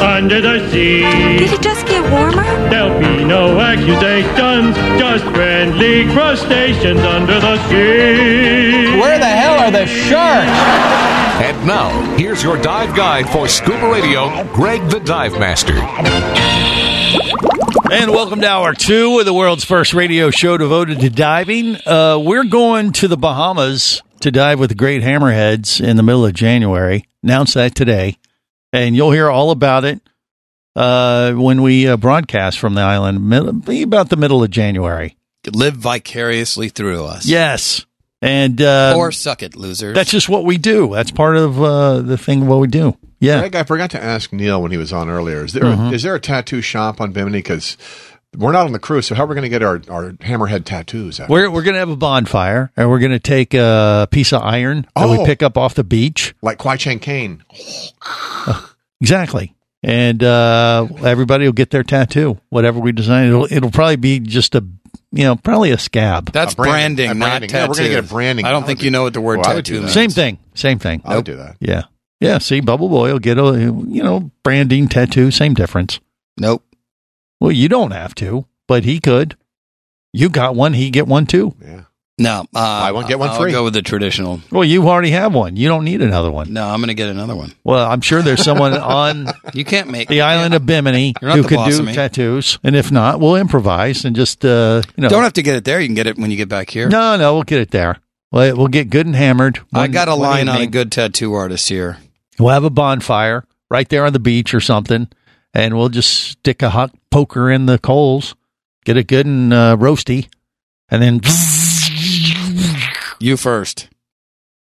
Under the sea. Did it just get warmer? There'll be no accusations, just friendly crustaceans under the sea. Where the hell are the sharks? And now, here's your dive guide for scuba radio, Greg the Dive Master. And welcome to hour two of the world's first radio show devoted to diving. Uh, we're going to the Bahamas to dive with the great hammerheads in the middle of January. Announced that today. And you'll hear all about it uh, when we uh, broadcast from the island, mid- about the middle of January. Live vicariously through us. Yes. And uh, Or suck it, losers. that's just what we do. That's part of uh, the thing what we do. Yeah. Greg, I forgot to ask Neil when he was on earlier. Is there Mhm. is there a tattoo shop on Bimini? Because we're not on the cruise, so how are we going to get our, our hammerhead tattoos? Out? We're, we're going to have a bonfire and we're going to take a piece of iron that we Oh. pick up off the beach. like Kwai Chang Caine. Exactly. And uh, everybody will get their tattoo, whatever we design. It'll, it'll probably be just a, you know, probably a scab. That's A branding, branding, a not tattoo. Yeah, we're gonna get a branding. I don't think you know what the word Well, I would do tattoo that. means. Same thing. Same thing. I would do that. Yeah. Yeah. See, Bubble Boy will get a, you know, branding tattoo. Same difference. Nope. Well, you don't have to, but he could. You got one. He get one too. Yeah. No. Uh, I won't get one I'll free. go with the traditional. Well, you already have one. You don't need another one. No, I'm going to get another one. Well, I'm sure there's someone on You can't make the island of Bimini You're who the could do tattoos. And if not, we'll improvise and just, uh, you know. Don't have to get it there. You can get it when you get back here. No, no, we'll get it there. We'll, we'll get good and hammered. I got a line on a good tattoo artist here. We'll have a bonfire right there on the beach or something, and we'll just stick a hot poker in the coals, get it good and uh, roasty, and then You first.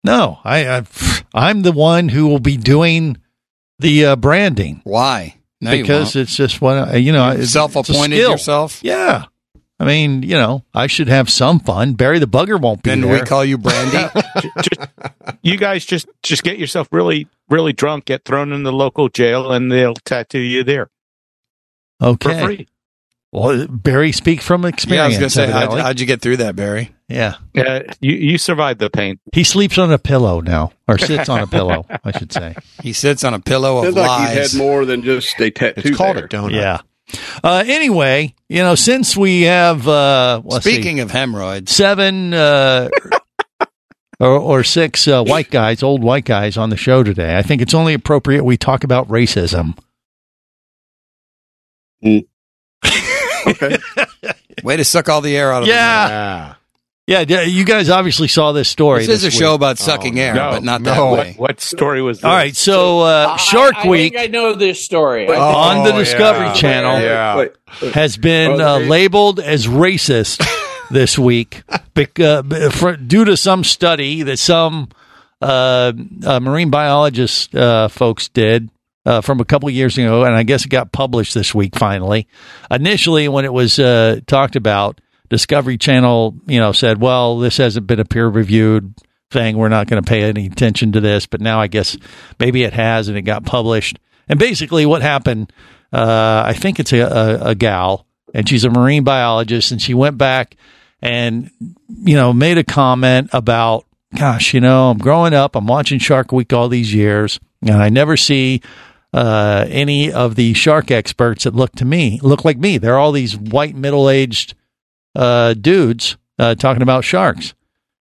no, I, I I'm the one who will be doing the uh, branding Why? No, because it's just what I- you know. self-appointed yourself. Yeah. I mean, you know, I should have some fun. Barry the Bugger won't be Then there. we call you Brandy. just, you guys just just get yourself really really drunk, get thrown in the local jail, and they'll tattoo you there for okay. free. Well, Barry, speak from yeah, I was experience. going to say, how'd, how'd you get through that, Barry? yeah. Uh, you you survived the pain. He sleeps on a pillow now, or sits on a pillow, I should say. He sits on a pillow of Sounds like lies. he's had more than just a tattoo. It's called there. a donut. Yeah. Uh, anyway, you know, since we have uh, let's see, Speaking of hemorrhoids, seven uh, or, or six uh, white guys, old white guys on the show today, I think it's only appropriate we talk about racism. Okay. way to suck all the air out of Yeah. Yeah. Yeah, yeah, you guys obviously saw this story. This is a this show about sucking Oh, air, no. but not that No. way. What story was? This? All right, so uh, Shark I, I Week think I know this story. Oh, on the Discovery yeah. Channel Yeah. Has been uh, labeled as racist this week bec- uh, for, due to some study that some uh, uh, marine biologist uh, folks did uh, from a couple of years ago, and I guess it got published this week finally. Initially, when it was uh, talked about, Discovery Channel, you know, said, "Well, this hasn't been a peer-reviewed thing. We're not going to pay any attention to this." But now, I guess maybe it has, and it got published. And basically, what happened? Uh, I think it's a, a, a gal, and she's a marine biologist, and she went back and you know made a comment about, "Gosh, you know, I'm growing up, I'm watching Shark Week all these years, and I never see." Uh, any of the shark experts that look to me look like me. They're all these white middle aged uh, dudes uh, talking about sharks.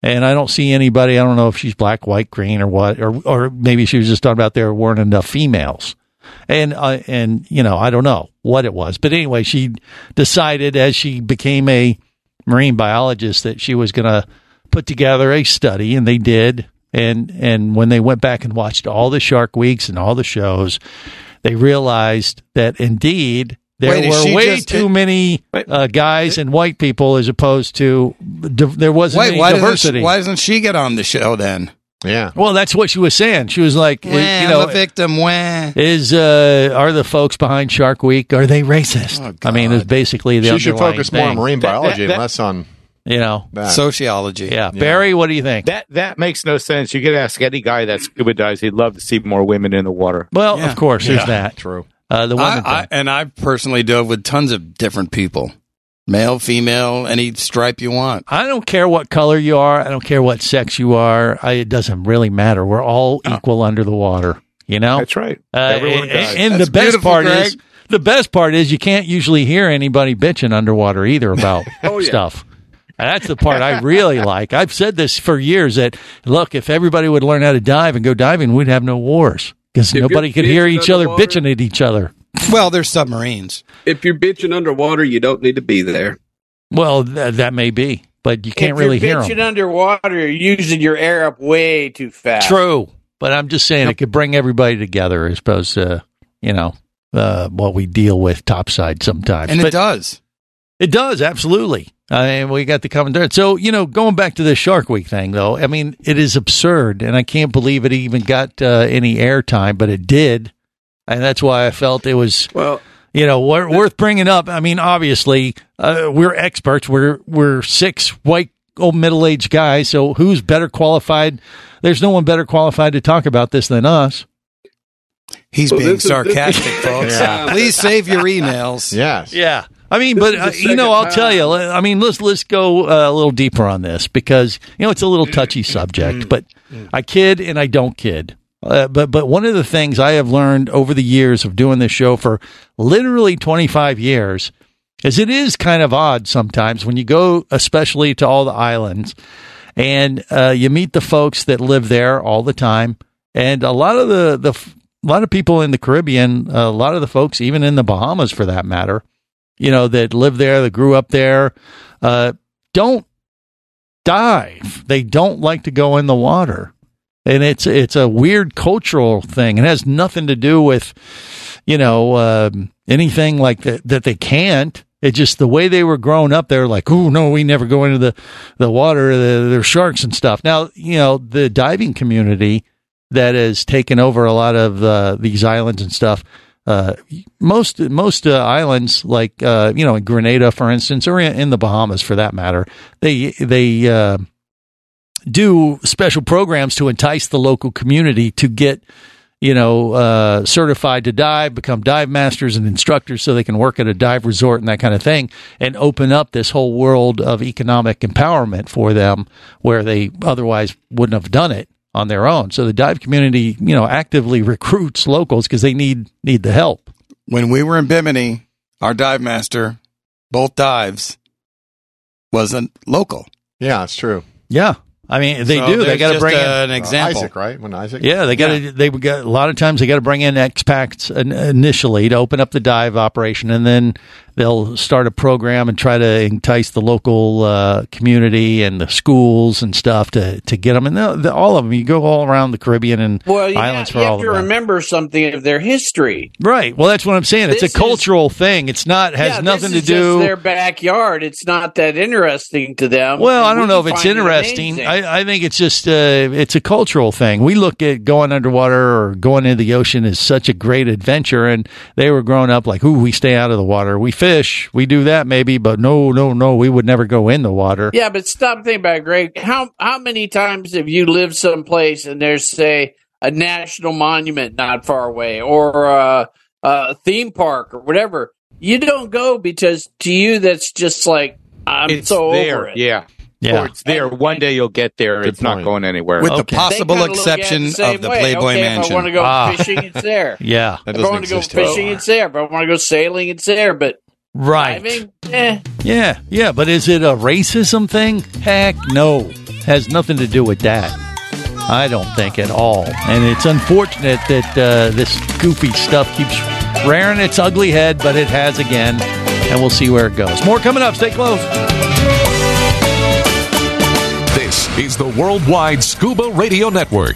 And I don't see anybody. I don't know if she's black, white, green, or what, or or maybe she was just talking about there weren't enough females. And uh, and you know I don't know what it was, but anyway, she decided as she became a marine biologist that she was going to put together a study, and they did. And and when they went back and watched all the Shark Weeks and all the shows, they realized that indeed there Wait, were way just- too many uh, guys and white people as opposed to div- there wasn't Wait, any why doesn't, diversity. she, why doesn't she get on the show then? Yeah. well, that's what she was saying. She was like, Wah, you know, I'm a victim. Wah. is uh, are the folks behind Shark Week are they racist? Oh, I mean, it's basically the She should underlying focus more on thing. marine That- that- biology that- and less on You know, that. Sociology. yeah. Barry, what do you think? That that makes no sense. You could ask any guy that scuba dives; he'd love to see more women in the water. Well, Yeah. of course, there's that. True. Uh, the I, women I, thing. and I personally dove with tons of different people, male, female, any stripe you want. I don't care what color you are. I don't care what sex you are. I, it doesn't really matter. We're all equal under the water. You know. That's right. Uh, Everyone and and That's the best part Greg. is the best part is you can't usually hear anybody bitching underwater either about Oh, yeah. stuff. And that's the part I really like. I've said this for years that look, if everybody would learn how to dive and go diving, we'd have no wars because nobody you're could hear each other bitching at each other. Well, they're submarines. If you're bitching underwater, you don't need to be there. Well, th- that may be, but you can't if really you're hear bitching them. underwater, you're using your air up way too fast. True, but I'm just saying it could bring everybody together as opposed to you know uh, what we deal with topside sometimes. And But- it does. It does absolutely. I mean, we got the common thread. So you know, going back to the Shark Week thing, though, I mean, it is absurd, and I can't believe it even got uh, any airtime, but it did, and that's why I felt it was, Well, you know, wor- worth bringing up. I mean, obviously, uh, we're experts. We're we're six white old middle aged guys, so who's better qualified? There's no one better qualified to talk about this than us. He's Well, being this is- sarcastic, folks. Yeah. Please save your emails. Yes. Yeah. I mean, This but uh, you know, I'll tell you. I mean, let's let's go uh, a little deeper on this because you know it's a little touchy subject. But I kid and I don't kid. Uh, but but one of the things I have learned over the years of doing this show for literally 25 years is it is kind of odd sometimes when you go, especially to all the islands, and uh, you meet the folks that live there all the time, and a lot of the the a lot of people in the Caribbean, a lot of the folks even in the Bahamas for that matter, you know, that live there, that grew up there, uh, don't dive. They don't like to go in the water. And it's it's a weird cultural thing. It has nothing to do with, you know, um, anything like that that they can't. It's just the way they were growing up. They're like, oh no, we never go into the the water. The, there's sharks and stuff. Now, you know, the diving community that has taken over a lot of uh, these islands and stuff. Uh, most most uh, islands, like uh, you know, in Grenada, for instance, or in, in the Bahamas, for that matter, they they uh, do special programs to entice the local community to get you know uh, certified to dive, become dive masters and instructors, so they can work at a dive resort and that kind of thing, and open up this whole world of economic empowerment for them, where they otherwise wouldn't have done it on their own. So the dive community, you know, actively recruits locals because they need need the help. When we were in Bimini, our dive master, both dives, wasn't local. Yeah, it's true. Yeah, I mean they So do. They got to bring uh, in an example. Isaac, right? When Isaac. Yeah, they got to. They got a lot of times they got to bring in expats initially to open up the dive operation, and then they'll start a program and try to entice the local uh, community and the schools and stuff to to get them. And all of them, you go all around the Caribbean and Well, you, islands have, for you all have to remember something of their history. Right. Well, that's what I'm saying. It's a cultural thing. It's not has Yeah, nothing this to do. Just their backyard. It's not that interesting to them. Well, I don't we know if it's interesting. I, I think it's just uh, it's a cultural thing. We look at going underwater or going into the ocean as such a great adventure, and they were growing up like, "Ooh, we stay out of the water. We fish. We do that maybe, but no, no, no, we would never go in the water." Yeah, but stop thinking about it, Greg. How how many times have you lived someplace and there's say a national monument not far away or a, a theme park or whatever? You don't go because to you that's just like I'm it's so there. over it. Yeah. Yeah. Or it's there. One day you'll get there. Good it's not going anywhere. With the Okay. They possible kinda look at it exception same of the way. Playboy okay, If I want to go Ah. fishing, it's there. Yeah. That if I want to go exist here. fishing, it's there. But if I want to go sailing, it's there. But Right. diving, eh. Yeah. Yeah. But is it a racism thing? Heck, no. Has nothing to do with that. I don't think at all. And it's unfortunate that uh, this goofy stuff keeps rearing its ugly head, but it has again. And we'll see where it goes. More coming up. Stay close. This is the Worldwide Scuba Radio Network.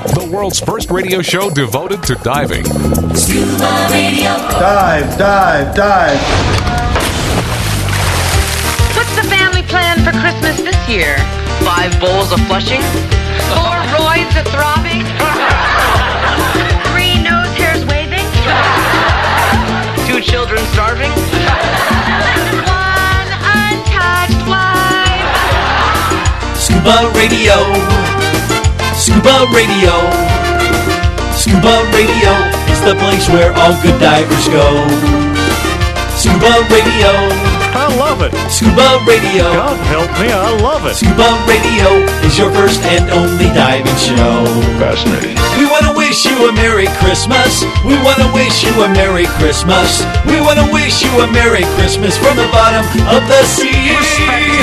The world's first radio show devoted to diving. Scuba Radio. Dive, dive, dive. What's the family plan for Christmas this year? Five bowls of flushing? Four roids of throbbing? Three nose hairs waving? Two children starving? One untouched wife? Scuba Radio. Scuba Radio. Scuba Radio is the place where all good divers go. Scuba Radio. I love it. Scuba Radio. God help me, I love it. Scuba Radio is your first and only diving show. Fascinating. We want to wish you a Merry Christmas. We want to wish you a Merry Christmas. We want to wish you a Merry Christmas from the bottom of the sea.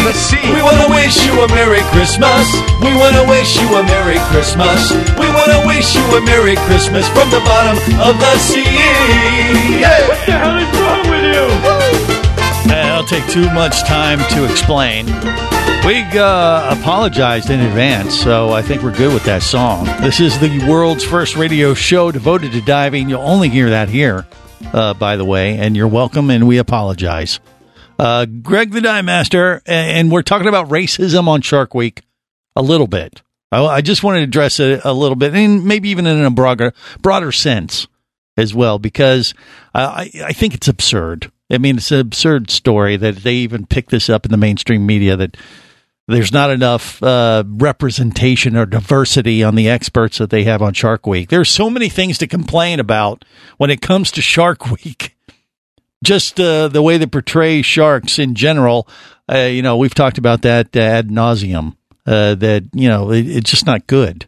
the sea. We want to wish you a Merry Christmas. We want to wish you a Merry Christmas. We want to wish you a Merry Christmas from the bottom of the sea. What the hell is wrong with you? Take too much time to explain. We uh, apologized in advance, so I think we're good with that song. This is the world's first radio show devoted to diving. You'll only hear that here, uh, by the way, and you're welcome, and we apologize. Uh, Greg the Dive Master, and we're talking about racism on Shark Week a little bit. I, I just wanted to address it a little bit, and maybe even in a broader, broader sense as well, because I, I think it's absurd. I mean, it's an absurd story that they even pick this up in the mainstream media that there's not enough uh, representation or diversity on the experts that they have on Shark Week. There's so many things to complain about when it comes to Shark Week. Just uh, the way they portray sharks in general, uh, you know, we've talked about that ad nauseum. Uh, that you know, it, it's just not good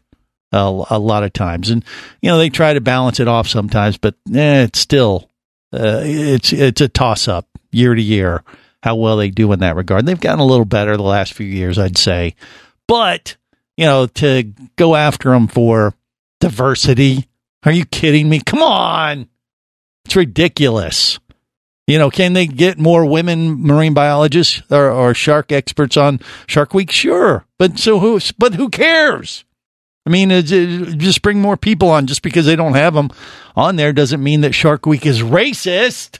a, a lot of times, and you know they try to balance it off sometimes, but eh, it's still uh, it's it's a toss up year to year how well they do in that regard. They've gotten a little better the last few years, I'd say, but you know to go after them for diversity, are you kidding me? Come on, it's ridiculous. You know, can they get more women marine biologists or, or shark experts on Shark Week? Sure, but so who? But who cares? I mean, it, just bring more people on. Just because they don't have them on there doesn't mean that Shark Week is racist.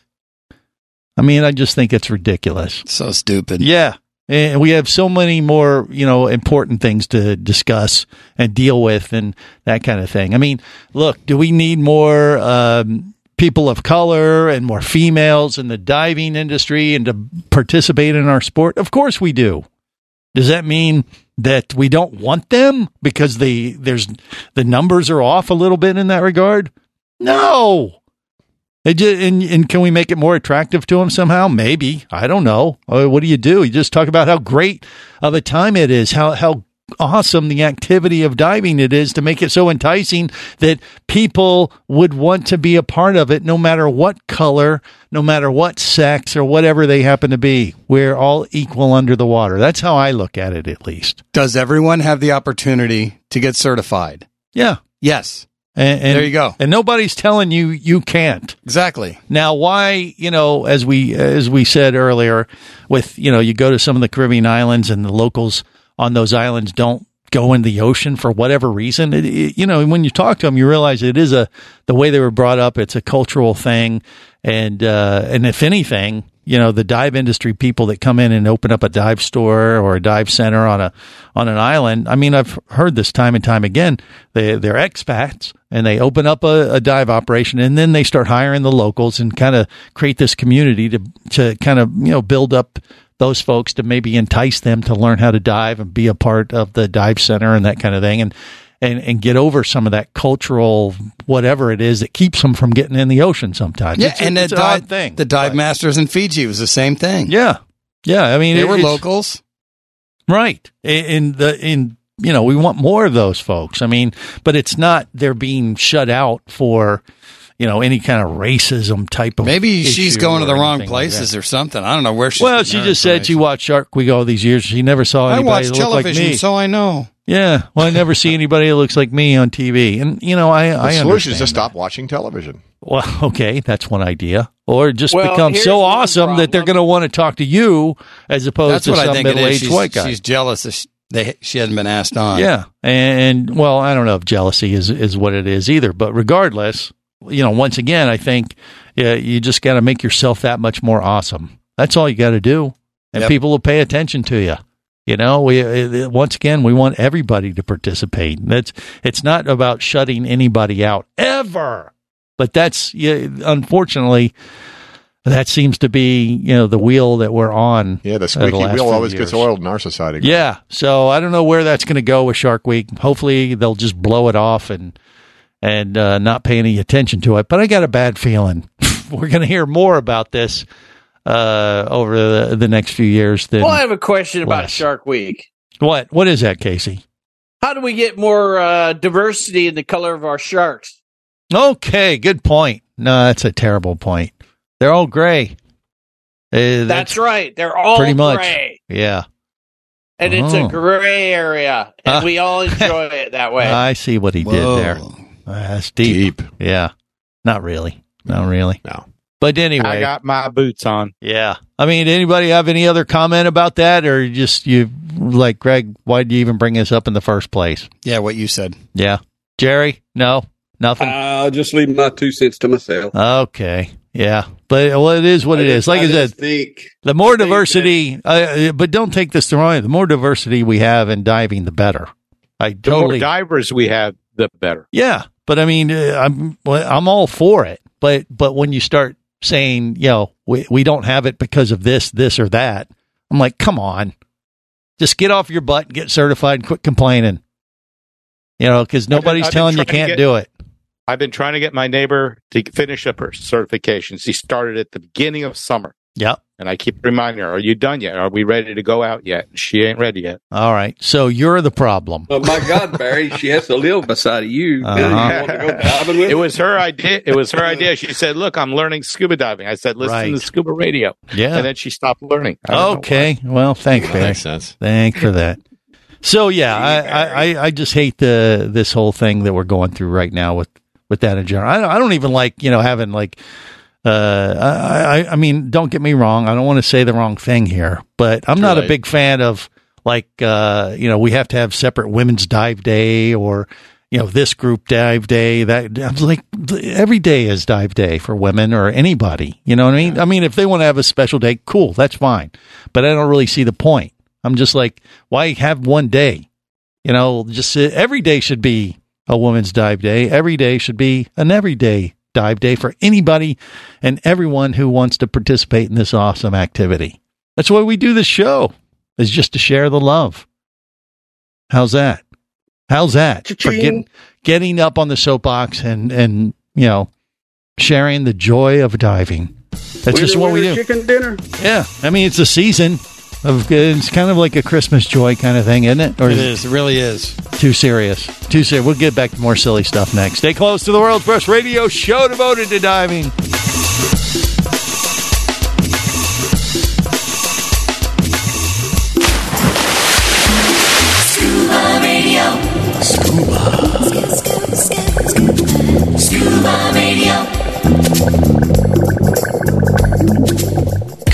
I mean, I just think it's ridiculous. So stupid. Yeah. And we have so many more, you know, important things to discuss and deal with and that kind of thing. I mean, look, do we need more um, people of color and more females in the diving industry and to participate in our sport? Of course we do. Does that mean that we don't want them because the there's the numbers are off a little bit in that regard? No. It and, and can we make it more attractive to them somehow? Maybe. I don't know. Uh, what do you do? You just talk about how great of a time it is, how how awesome the activity of diving it is to make it so enticing that people would want to be a part of it no matter what color, no matter what sex or whatever they happen to be. We're all equal under the water. That's how I look at it at least. Does everyone have the opportunity to get certified? Yeah. Yes. And, and There you go. And nobody's telling you you can't. Exactly. Now, why you know, as we as we said earlier, with you know, you go to some of the Caribbean islands and the locals on those islands don't go in the ocean for whatever reason. It, it- you know, when you talk to them, you realize it is a the way they were brought up. It's a cultural thing, and uh, and if anything, you know, the dive industry people that come in and open up a dive store or a dive center on a on an island. I mean, I've heard this time and time again. They they're expats and they open up a, a dive operation and then they start hiring the locals and kind of create this community to to kind of you know build up those folks to maybe entice them to learn how to dive and be a part of the dive center and that kind of thing and and and get over some of that cultural whatever it is that keeps them from getting in the ocean sometimes. Yeah, It's, and it's the an dive, thing. the dive masters in Fiji was the same thing. Yeah, yeah. I mean, they it- were locals. right? In the in you know we want more of those folks. I mean, but it's not they're being shut out for you know any kind of racism type of. Maybe she's going to the wrong anything like places or something. I don't know where she's. well, she just said she watched Shark Week all these years. She never saw I anybody watch that looked like television, me. so I know. yeah, well, I never see anybody that looks like me on TV, and you know, I The I solution is understand to stop watching television. Well, okay, that's one idea. Or just Well, become so awesome that they're going to want to talk to you as opposed That's to what I some think it is. middle-aged She's, white guy. she's jealous that she, they, she hadn't been asked on. Yeah, and well, I don't know if jealousy is is what it is either, but regardless, you know, once again, I think yeah, you just got to make yourself that much more awesome. That's all you got to do, and Yep. people will pay attention to you. You know, we uh, once again we want everybody to participate. That's it's not about shutting anybody out ever, but that's yeah, unfortunately that seems to be you know the wheel that we're on. Yeah, the squeaky last wheel always years. gets oiled in our society. Yeah. So I don't know where that's going to go with Shark Week. Hopefully they'll just blow it off and and uh, not pay any attention to it. But I got a bad feeling we're going to hear more about this uh, over the, the next few years. Than Well, I have a question about. Shark Week. what? What is that, Casey? How do we get more uh, diversity in the color of our sharks? Okay, good point. No, that's a terrible point. They're all gray. Uh, That's, right. They're all pretty much. gray. Yeah. And it's Oh. a gray area. And Ah. we all enjoy it that way. I see what he Whoa. did there. Uh, that's deep. Yeah. Not really. Not really. No. But anyway. I got my boots on. Yeah. I mean, anybody have any other comment about that or just you like Greg, why did you even bring this up in the first place? Yeah, what you said. Yeah. Jerry? No. Nothing. I'll just leave my two cents to myself. okay. Yeah. But well it is what it is. Like I, said, think the more diversity uh, but don't take this the wrong way. The more diversity we have in diving the better. I The totally more divers we have, the better. Yeah, but I mean, uh, I'm I'm all for it. But but when you start saying, you know, we we don't have it because of this, this or that, I'm like, come on, just get off your butt and get certified and quit complaining. You know, because nobody's I've been telling you can't get- do it. I've been trying to get my neighbor to finish up her certifications. She started at the beginning of summer. Yep. And I keep reminding her, are you done yet? Are we ready to go out yet? She ain't ready yet. All right. So you're the problem. Oh my God, Barry, she has to live beside of you. Uh-huh. You want to go It was her idea. It was her idea. She said, look, I'm learning scuba diving. I said, listen Right. to scuba radio. Yeah. And then she stopped learning. I don't know Okay. Well, thanks, That Barry. makes sense. Thanks for that. So yeah, I, I, I- I just hate the this whole thing that we're going through right now with with that in general. I, I don't even like you know having like uh I, I I mean don't get me wrong. I don't want to say the wrong thing here, but I'm not a big fan of like uh you know we have to have separate women's dive day or you know, this group dive day. That I was like, every day is dive day for women or anybody. You know what I mean? I mean, if they want to have a special day, cool, that's fine. But I don't really see the point. I'm just like, why have one day? You know, just uh, every day should be a woman's dive day. Every day should be an everyday dive day for anybody and everyone who wants to participate in this awesome activity. That's why we do this show, is just to share the love. How's that? How's that? For getting, getting up on the soapbox and, and, you know, sharing the joy of diving. That's just what we do. Chicken dinner. Yeah. I mean, it's a season of, it's kind of like a Christmas joy kind of thing, isn't it? Or It is is. It really is. too serious. Too serious. We'll get back to more silly stuff next. Stay close to the world's first radio show devoted to diving.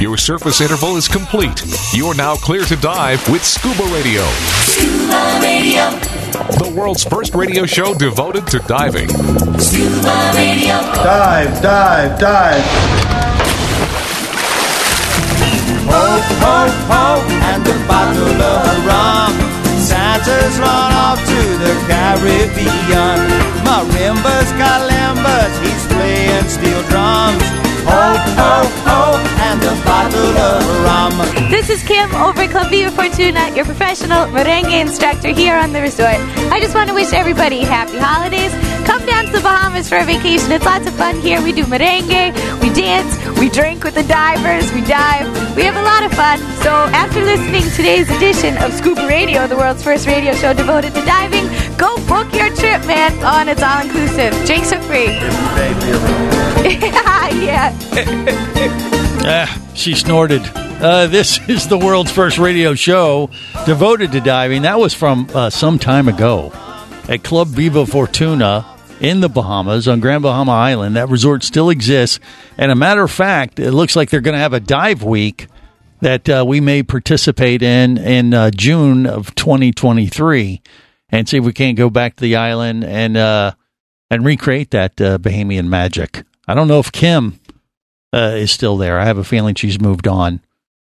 Your surface interval is complete. You're now clear to dive with Scuba Radio. Scuba Radio. The world's first radio show devoted to diving. Scuba Radio. Dive, dive, dive. Ho, ho, ho, and a bottle of rum. Santa's run off to the Caribbean. Marimbas, calambas, he's playing steel drums. Ho, ho, and a bottle of rum. This is Kim over at Club Viva Fortuna, your professional merengue instructor here on the resort. I just want to wish everybody happy holidays. Come down to the Bahamas for a vacation. It's lots of fun here. We do merengue, we dance, we drink with the divers, we dive. We have a lot of fun. So after listening to today's edition of Scuba Radio, the world's first radio show devoted to diving, go book your trip, man. And it's all inclusive. Drinks are free. yeah. Ah, she snorted. Uh, this is the world's first radio show devoted to diving. That was from uh, some time ago at Club Viva Fortuna in the Bahamas on Grand Bahama Island. That resort still exists. And a matter of fact, it looks like they're going to have a dive week that uh, we may participate in in uh, June of 2023 and see if we can't go back to the island and uh, and recreate that uh, Bahamian magic. I don't know if Kim uh, is still there. I have a feeling she's moved on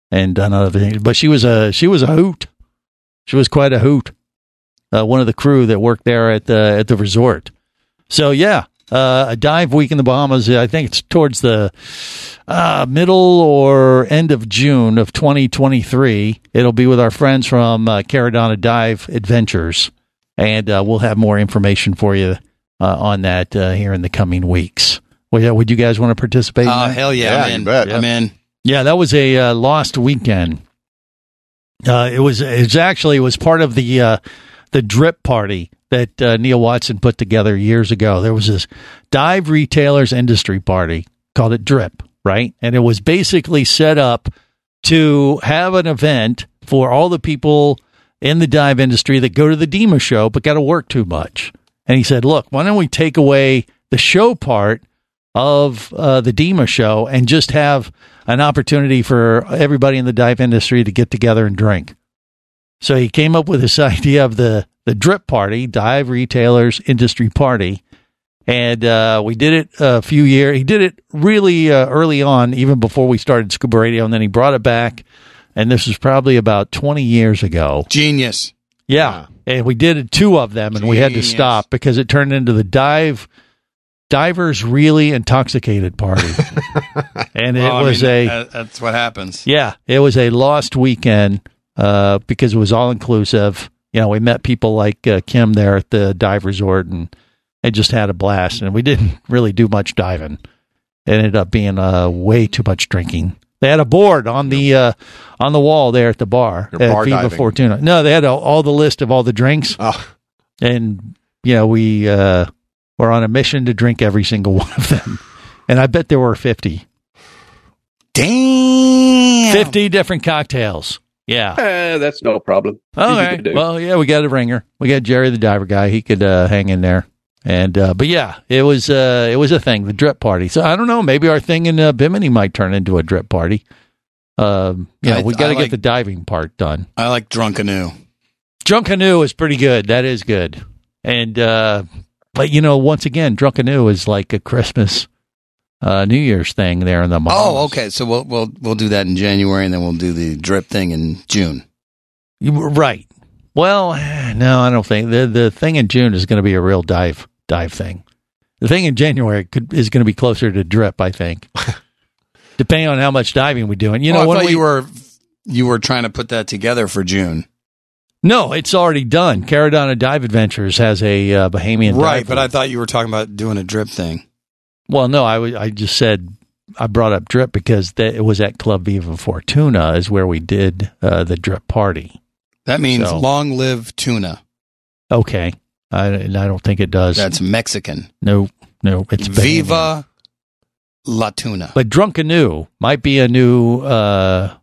and done other things. But she was a she was a hoot. She was quite a hoot. Uh, one of the crew that worked there at the at the resort. So yeah, uh, a dive week in the Bahamas. I think it's towards the uh, middle or end of June of 2023. It'll be with our friends from uh, Caradonna Dive Adventures, and uh, we'll have more information for you uh, on that uh, here in the coming weeks. Well, yeah, would you guys want to participate? Oh, that? hell yeah. I'm in. I'm in. Yeah, that was a uh, lost weekend. Uh, it was it was actually it was part of the uh, the drip party that uh, Neil Watson put together years ago. There was this dive retailers industry party called it Drip, right? And it was basically set up to have an event for all the people in the dive industry that go to the DEMA show but got to work too much. And he said, "Look, why don't we take away the show part of uh, the DEMA show and just have an opportunity for everybody in the dive industry to get together and drink. So he came up with this idea of the the Drip Party, Dive Retailers Industry Party, and uh, we did it a few years. He did it really uh, early on, even before we started Scuba Radio, and then he brought it back. And this was probably about twenty years ago. Genius. Yeah, and we did two of them, and we had to stop because it turned into the dive divers really intoxicated party, and it Well, was mean, a that's what happens. yeah, it was a lost weekend uh, because it was all inclusive. You know, we met people like uh, Kim there at the dive resort and and just had a blast. And we didn't really do much diving. It ended up being uh, way too much drinking. They had a board on the uh, on the wall there at the bar You're at bar Viva diving. Fortuna. No, they had all, all the list of all the drinks, Oh, and you know we uh, were on a mission to drink every single one of them. And I bet there were fifty. Damn. 50 different cocktails. Yeah. Eh, that's no problem. All Easy to right. do. Well, yeah, we got a ringer. We got Jerry the diver guy. He could uh, hang in there. And uh, but yeah, it was uh, it was a thing, the drip party. So I don't know. Maybe our thing in uh, Bimini might turn into a drip party. Um, you know, I- we got to I get the diving part done. I like drunk canoe. Drunk canoe is pretty good. That is good. And uh, but you know, once again, drunk canoe is like a Christmas, uh, New Year's thing there in the Bahamas. Oh, okay. So we'll we'll we'll do that in January, and then we'll do the drip thing in June. You, right. Well, no, I don't think the the thing in June is going to be a real dive dive thing. The thing in January could, is going to be closer to drip, I think, depending on how much diving we do. And you know, oh, I when thought we you were you were trying to put that together for June, no, it's already done. Caradonna Dive Adventures has a uh, Bahamian right? But I thought you were talking about doing a drip thing. Well, no, I I just said I brought up drip because that, it was at Club Viva Fortuna is where we did uh, the drip party. That means So- long live tuna. Okay, I, and I don't think it does. That's Mexican. no, no, it's Bahamian. Viva la tuna. But drunk canoe might be a new uh,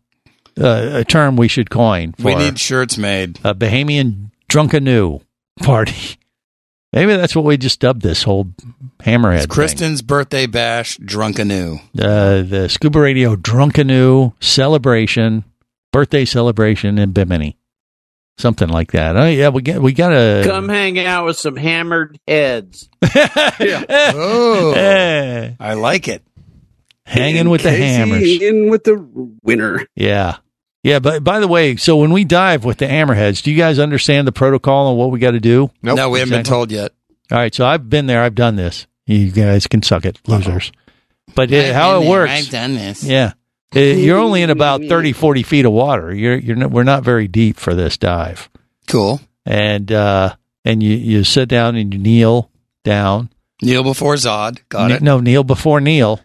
uh, a term we should coin. For we need shirts made. a Bahamian drunk canoe party. Maybe that's what we just dubbed this whole hammerhead. It's thing. Kristen's birthday bash, drunk canoe. uh, the Scuba Radio drunk canoe celebration, birthday celebration in Bimini, something like that. Oh yeah, we get we gotta Come hang out with some hammered heads. Oh, Eh, I like it. Hanging with the Casey hammers. In with the winner. Yeah. Yeah, but by the way, so when we dive with the hammerheads, do you guys understand the protocol and what we got to do? nope. no, we haven't been told yet. All right, so I've been there, I've done this. You guys can suck it, losers. But uh, how it works, I've done this. yeah, Uh, you're only in about 30, 40 feet of water. You're you're not, we're not very deep for this dive, Cool. and uh, and you you sit down and you kneel down. Kneel before Zod. Got Ne- it. No, kneel before Neil,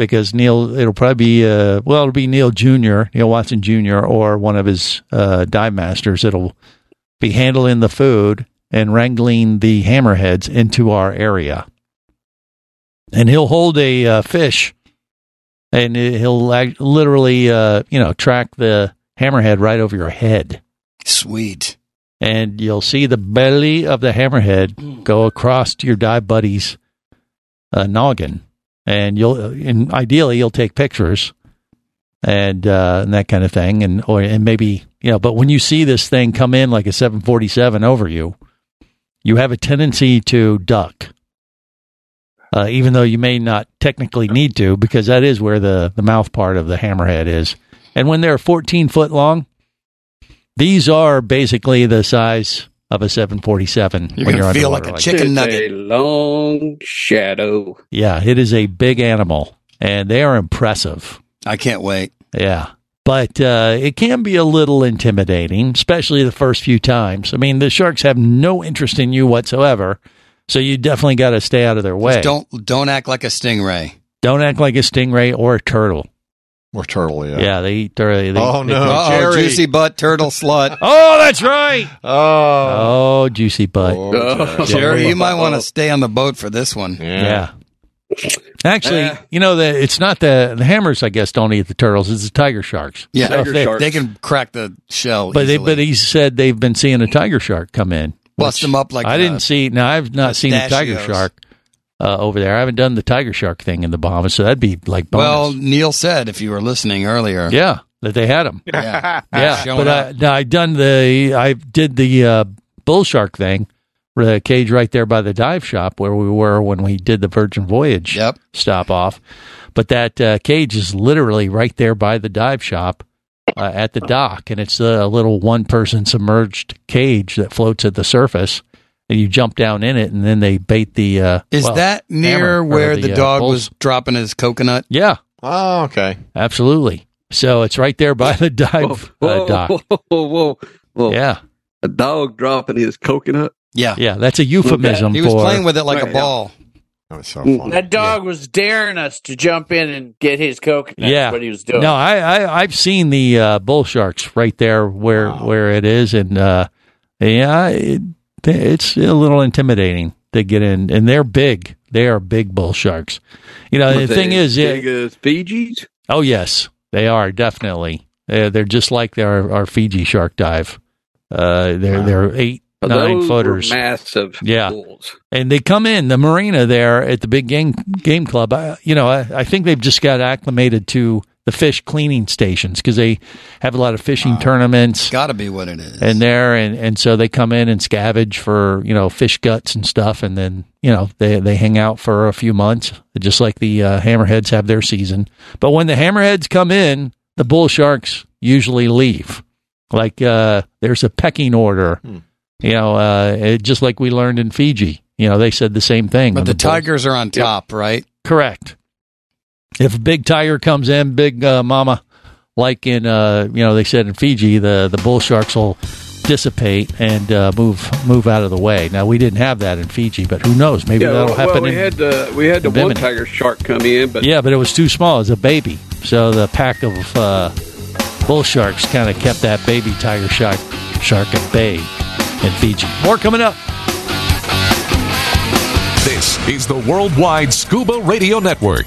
because Neil, it'll probably be, uh, well, it'll be Neil Jr., Neil Watson Jr., or one of his uh, dive masters. It'll be handling the food and wrangling the hammerheads into our area. And he'll hold a uh, fish and he'll literally, uh, you know, track the hammerhead right over your head. Sweet. And you'll see the belly of the hammerhead go across to your dive buddy's uh, noggin, and you'll and ideally you'll take pictures and uh, and that kind of thing, and or and maybe you know. But when you see this thing come in like a 747 over you, you have a tendency to duck, uh, even though you may not technically need to, because that is where the the mouth part of the hammerhead is. And when they're 14 foot long, these are basically the size of a 747. You're when gonna you're feel like a that. chicken It's nugget. a long shadow. Yeah, it is a big animal, and they are impressive. I can't wait. Yeah. But uh, it can be a little intimidating, especially the first few times. I mean, the sharks have no interest in you whatsoever, so you definitely got to stay out of their way. Just don't don't act like a stingray. Don't act like a stingray or a turtle. Or turtle, yeah. Yeah, they eat. turtle. they, Oh, they- no. Oh, Jerry. juicy butt turtle slut. Oh, that's right. Oh. Oh, juicy butt. Oh, Jerry, you might want to stay on the boat for this one. Yeah. Actually, Uh. you know the it's not the the hammers. I guess don't eat the turtles. It's the tiger sharks. Yeah, So Tiger they- sharks. They can crack the shell. But they, but he said they've been seeing a tiger shark come in. Bust them up like I didn't see. Now I've not seen a tiger shark uh, over there. I haven't done the tiger shark thing in the Bahamas, so that'd be like bonus. well, Neil said if you were listening earlier. yeah, that they had them. Yeah. Yeah, Showing but I, up. now I done the I did the uh, bull shark thing, the cage right there by the dive shop where we were when we did the Virgin Voyage Yep. stop off. But that uh, cage is literally right there by the dive shop uh, at the dock, and it's a little one person submerged cage that floats at the surface. And you jump down in it, and then they bait the. Uh, Is well, that near where the, uh, dog bulls- was dropping his coconut? Yeah. Oh, okay. Absolutely. So it's right there by the dive uh, dock. Whoa, whoa, whoa, whoa. Yeah. A dog dropping his coconut. Yeah. Yeah, that's a euphemism He was for playing with it like a Right. ball. That was so Mm. That dog was daring us to jump in and get his coconut. yeah. What he was doing. No, I, I I've seen the uh, bull sharks right there where where it is, and uh, yeah, it, it's a little intimidating to get in, and they're big. They are big bull sharks. You know, the thing is, big yeah, as Fiji's. oh yes, they are definitely. Uh, they're just like our, our Fiji shark dive. Uh, they're they're eight nine those footers. Massive. Yeah. bulls. and they come in the marina there at the big game game club. I, you know, I, I think they've just got acclimated to the fish cleaning stations because they have a lot of fishing tournaments. Got to be what it is. And there, and, and so they come in and scavenge for you know fish guts and stuff, and then you know they they hang out for a few months, just like the uh, hammerheads have their season. But when the hammerheads come in, the bull sharks usually leave. Like uh, there's a pecking order, you know, uh, it- just like we learned in Fiji. You know, they said the same thing. But the bulls- tigers are on top, right? Correct. If a big tiger comes in, big uh, mama, like in uh, you know they said in Fiji, the the bull sharks will dissipate and uh, move move out of the way. Now we didn't have that in Fiji, but who knows? Maybe yeah, that'll well, happen. we in, had the we had the one tiger shark come in, but yeah, but it was too small as a baby, so the pack of uh, bull sharks kind of kept that baby tiger shark shark at bay in Fiji. More coming up. This is the Worldwide Scuba Radio Network.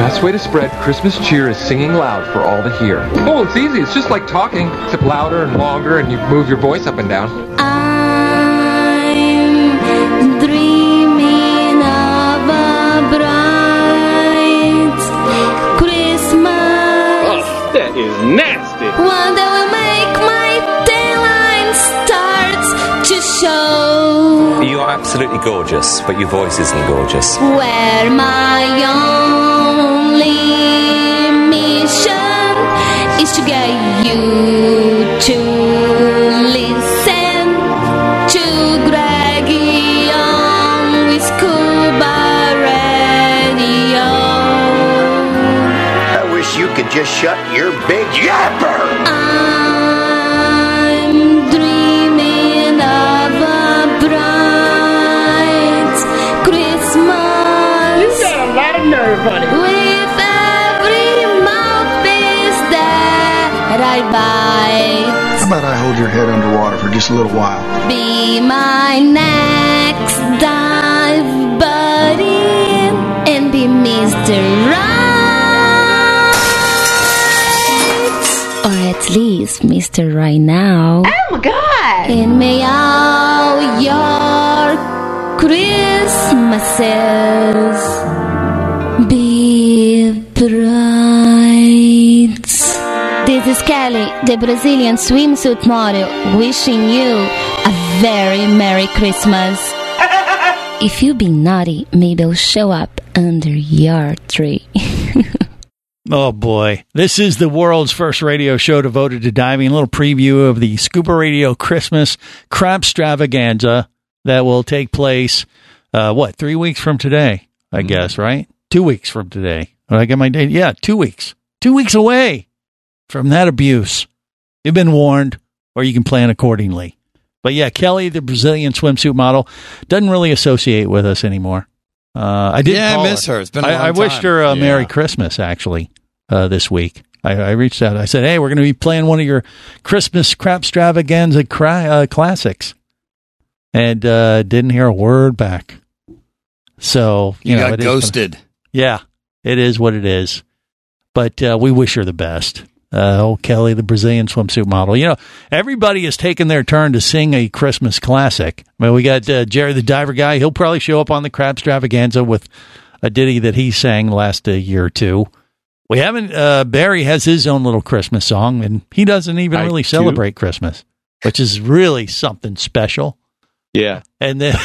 Best way to spread Christmas cheer is singing loud for all to hear. Oh, it's easy. It's just like talking, except louder and longer, and you move your voice up and down. I'm dreaming of a bright Christmas. oh, that is nasty. One that will make my daylight start to show. You are absolutely gorgeous, but your voice isn't gorgeous. Where my only is to get you to listen to Greggy on with Scuba Radio. I wish you could just shut your big yapper. About I hold your head underwater for just a little while? Be my next dive buddy and be Mr. Right. Or at least Mr. Right now. Oh my god! And may all your Christmases This is Kelly, the Brazilian swimsuit model, wishing you a very Merry Christmas. If you be naughty, maybe I'll show up under your tree. Oh boy. This is the world's first radio show devoted to diving. A little preview of the Scuba Radio Christmas Crab Stravaganza that will take place, uh, what, three weeks from today, I guess, right? Two weeks from today. Did I get my date? Yeah, two weeks. Two weeks away from that abuse. You've been warned, or you can plan accordingly. But yeah, Kelly, the Brazilian swimsuit model, doesn't really associate with us anymore. Uh, I did. Yeah, I miss her. It's been a I, I wished her a Merry Christmas actually uh, this week. I, I reached out. I said, "Hey, we're going to be playing one of your Christmas crap extravaganza cra- uh, classics," and uh, didn't hear a word back. So you, You know, got it is- ghosted. yeah, it is what it is. But uh, we wish her the best. Uh, old Kelly, the Brazilian swimsuit model. You know, everybody has taken their turn to sing a Christmas classic. I mean, we got uh, Jerry the Diver guy. He'll probably show up on the Crab Extravaganza with a ditty that he sang last uh, year or two. We haven't. Uh, Barry has his own little Christmas song, and he doesn't even I really do. celebrate Christmas, which is really something special. Yeah. And then,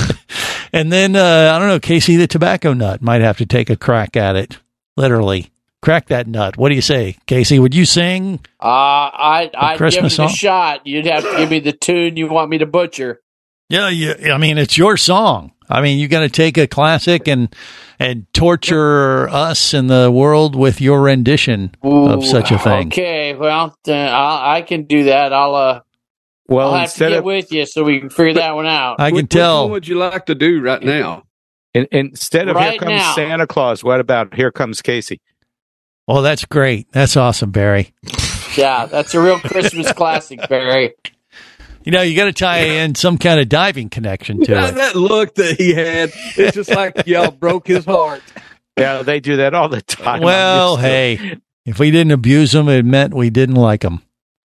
and then uh, I don't know. Casey the tobacco nut might have to take a crack at it. Literally, crack that nut. What do you say, Casey? Would you sing? Uh, I I'd give Christmas it song? a shot. You'd have to give me the tune you want me to butcher. Yeah, yeah. I mean, it's your song. I mean, you got to take a classic and and torture us and the world with your rendition of such a thing. Okay, well, uh, I'll, I can do that. I'll uh, Well, I'll have to get of with you so we can figure that one out. I can Which tell. one would you like to do right now? in, instead of Right here comes now. Santa Claus, what about here comes Casey? Oh, that's great. That's awesome, Barry. Yeah, that's a real Christmas classic, Barry. You know, you got to tie in some kind of diving connection to Yeah, it. that look that he had, it's just like y'all broke his heart. Yeah, they do that all the time. Well, I'm used to it. hey, if we didn't abuse them, it meant we didn't like them,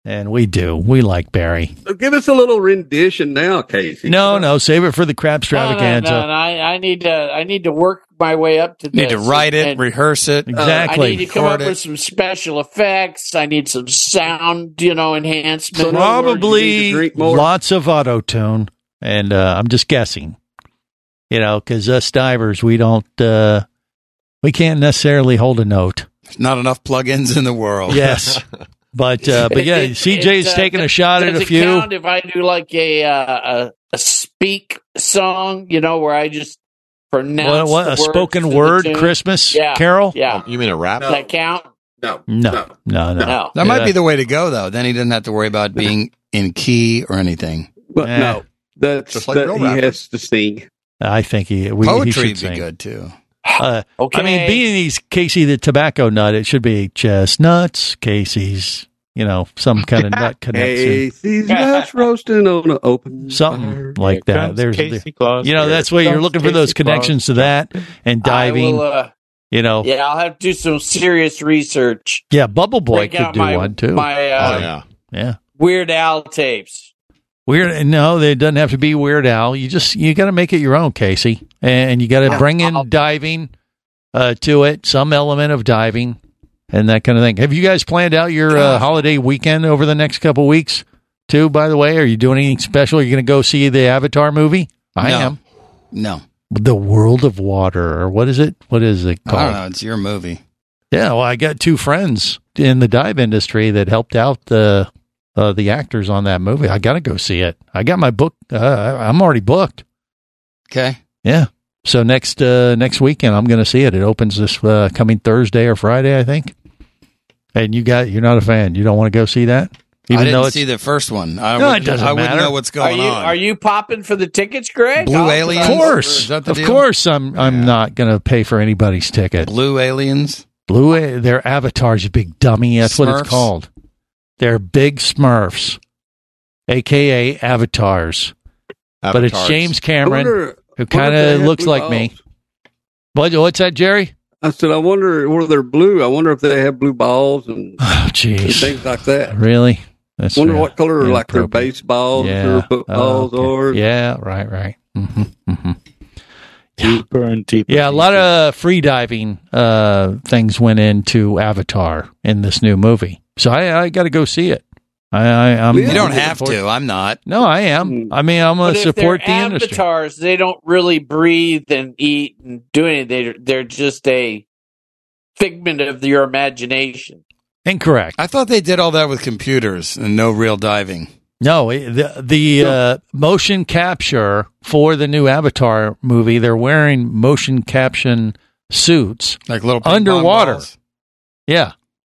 and we do. We like Barry. So give us a little rendition now, Casey. No, no, save it for the crab No, no, extravaganza. no, no, I, I need to I need to work my way up to this. Need to write it, And rehearse it. Exactly. I need to come record up it. with some special effects. I need some sound, you know, enhancement. in other words, you need Probably to drink more. lots of auto tune, and uh, I'm just guessing. You know, because us divers, we don't, uh, we can't necessarily hold a note. There's not enough plugins in the world. Yes, but uh, but yeah, It- CJ's it's, uh, taking a shot at a few. Count if I do like a uh, a, a speak song, you know, where I just pronounce What, what a words spoken word? Christmas Yeah, carol? Yeah, You mean a rap? Does that count? No. No, no, no. No. That might be the way to go, though. Then he doesn't have to worry about being in key or anything. But Eh. no, that's Just like that he rappers. has to sing. I think he we, he Poetry should would be sing. good too. Uh, Okay. I mean, being he's Casey the tobacco nut, it should be chestnuts. Casey's, you know, some kind of nut connection, Casey's nuts roasting on an open something fire. like Here that. There's, Casey Claus. you know, that's where you're comes looking for those Casey Claus. connections to that and diving. will, uh, you know, yeah, I'll have to do some serious research. yeah, Bubble Boy Break could out do my one too. my uh, oh, yeah. yeah. Weird Al tapes. Weird. No, it doesn't have to be Weird Al. You just you got to make it your own, Casey, and you got to bring in diving uh, to it, some element of diving, and that kind of thing. Have you guys planned out your uh, holiday weekend over the next couple weeks? Too, by the way, are you doing anything special? Are you going to go see the Avatar movie? I No. am. No, The World of Water, or what is it? What is it called? I don't know. It's your movie. Yeah, well, I got two friends in the dive industry that helped out the uh, the actors on that movie. I got to go see it. I got my book. Uh, I'm already booked. Okay. Yeah. So next uh, next weekend, I'm going to see it. It opens this uh, coming Thursday or Friday, I think. And you got you're not a fan. You don't want to go see that, even though didn't it's see the first one. I, No, it wouldn't- doesn't I wouldn't matter. know what's Are going you on. are you popping for the tickets, Greg? Blue I'll- aliens? of course, Is that the of deal? course, I'm I'm not going to pay for anybody's ticket. Blue aliens? Blue, A- they're avatars, you big dummy. That's what it's called. They're big Smurfs, aka avatars. But it's James Cameron wonder- who kind of looks blue like me. balls. What, what's that, Jerry? I said, I wonder whether they're blue. I wonder if they have blue balls and, Oh, and things like that. Really? That's wonder what color are like their baseballs yeah. or footballs Oh, okay. are. Yeah, right, right. hmm hmm Deeper and deeper. Yeah, a lot of free diving uh, things went into Avatar in this new movie, so I, I got to go see it. I, I, I'm, You don't I'm have looking to. I'm not. No, I am. I mean, I'm going to support the they're industry. avatars, they don't really breathe and eat and do anything. They're, they're just a figment of your imagination. Incorrect. I thought they did all that with computers and no real diving. No, it- the the uh, motion capture for the new Avatar movie, they're wearing motion capture suits Like little underwater. balls. Yeah,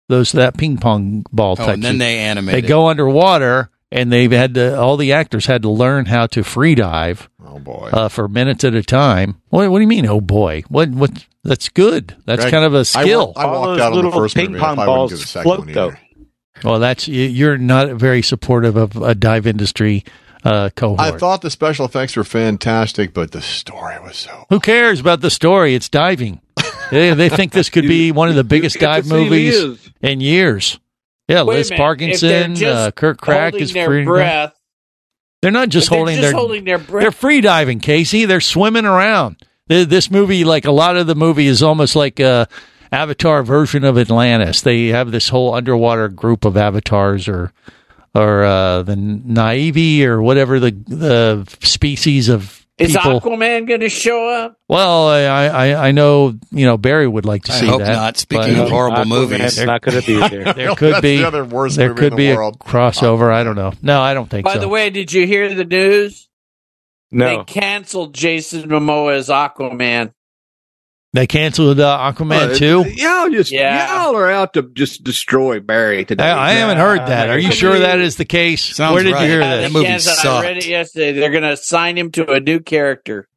those that ping pong ball Oh, type. and then suit. they animate they it. go underwater and they've had to. All the actors had to learn how to free dive. Oh boy, uh, for minutes at a time. What, what do you mean? Oh boy, what what? That's good. That's Greg, kind of I a skill. wa- I walked out on the first movie. I probably wouldn't do the second one either. Well, that's you- you're not very supportive of a dive industry uh, cohort. I thought the special effects were fantastic, but the story was so. Who cares about the story? It's diving. They, they think this could be one of the biggest dive movies in years. Yeah, Wait Liz minute. If they're Parkinson, uh, Kirk Crack is free. breath. They're not just they're holding just their holding their breath. They're free diving, Casey. They're swimming around. Th- This movie, like a lot of the movie, is almost like a Avatar version of Atlantis. They have this whole underwater group of avatars, or or uh, the Na'vi, or whatever the the species of Is people. Aquaman going to show up? Well, I, I I know you know Barry would like to I see hope that. not. Speaking but- of uh, horrible Aquaman's movies, not going to be there. there could That's be the other worst there movie could in be the a crossover. I don't know. No, I don't think so. By so. the way, did you hear the news? They canceled Jason Momoa as Aquaman. They canceled uh, Aquaman Uh, too. Y'all just Yeah. y'all are out to just destroy Barry today. I, I haven't heard that. Are you sure that is the case? Sounds Where did right. you hear Yeah, this? that movie Canceled- I read it yesterday. They're going to assign him to a new character.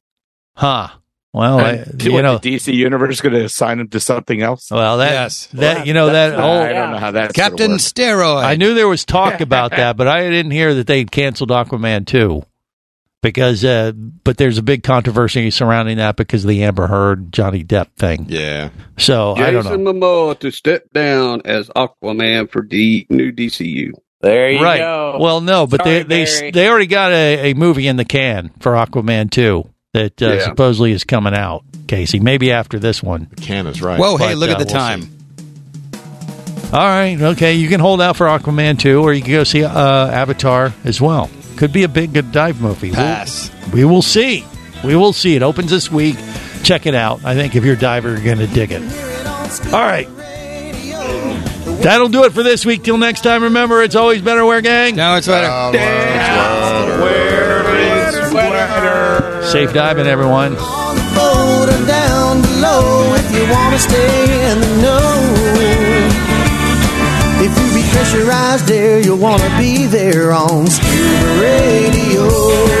Huh. Well, I, you what, know, the DC universe is going to assign him to something else. well that Yes. that you know that That's- whole. I don't know how that's gonna Captain. Steroid. I knew there was talk about that, but I didn't hear that they canceled Aquaman two. Because, uh, but there's a big controversy surrounding that because of the Amber Heard Johnny Depp thing. Yeah. So I don't know. Jason Momoa to step down as Aquaman for the new DCU. There you right. go. Well, no, but Sorry, they Barry. they they already got a, a movie in the can for Aquaman two that uh, Yeah. supposedly is coming out. Casey, maybe after this one. The can is right. Whoa, hey, look uh, at the we'll time. All right, okay, you can hold out for Aquaman 2, or you can go see uh, Avatar as well. Could be a big good dive movie. We'll- Pass. We will see. We will see. It opens this week. Check it out. I think if you're a diver, you're going to dig it. All right. That'll do it for this week. Till next time, remember, it's always better wear gang. Now it's better. Safe diving, everyone. boat or down below if you want pressurized there, you'll want to be there on Scuba Radio.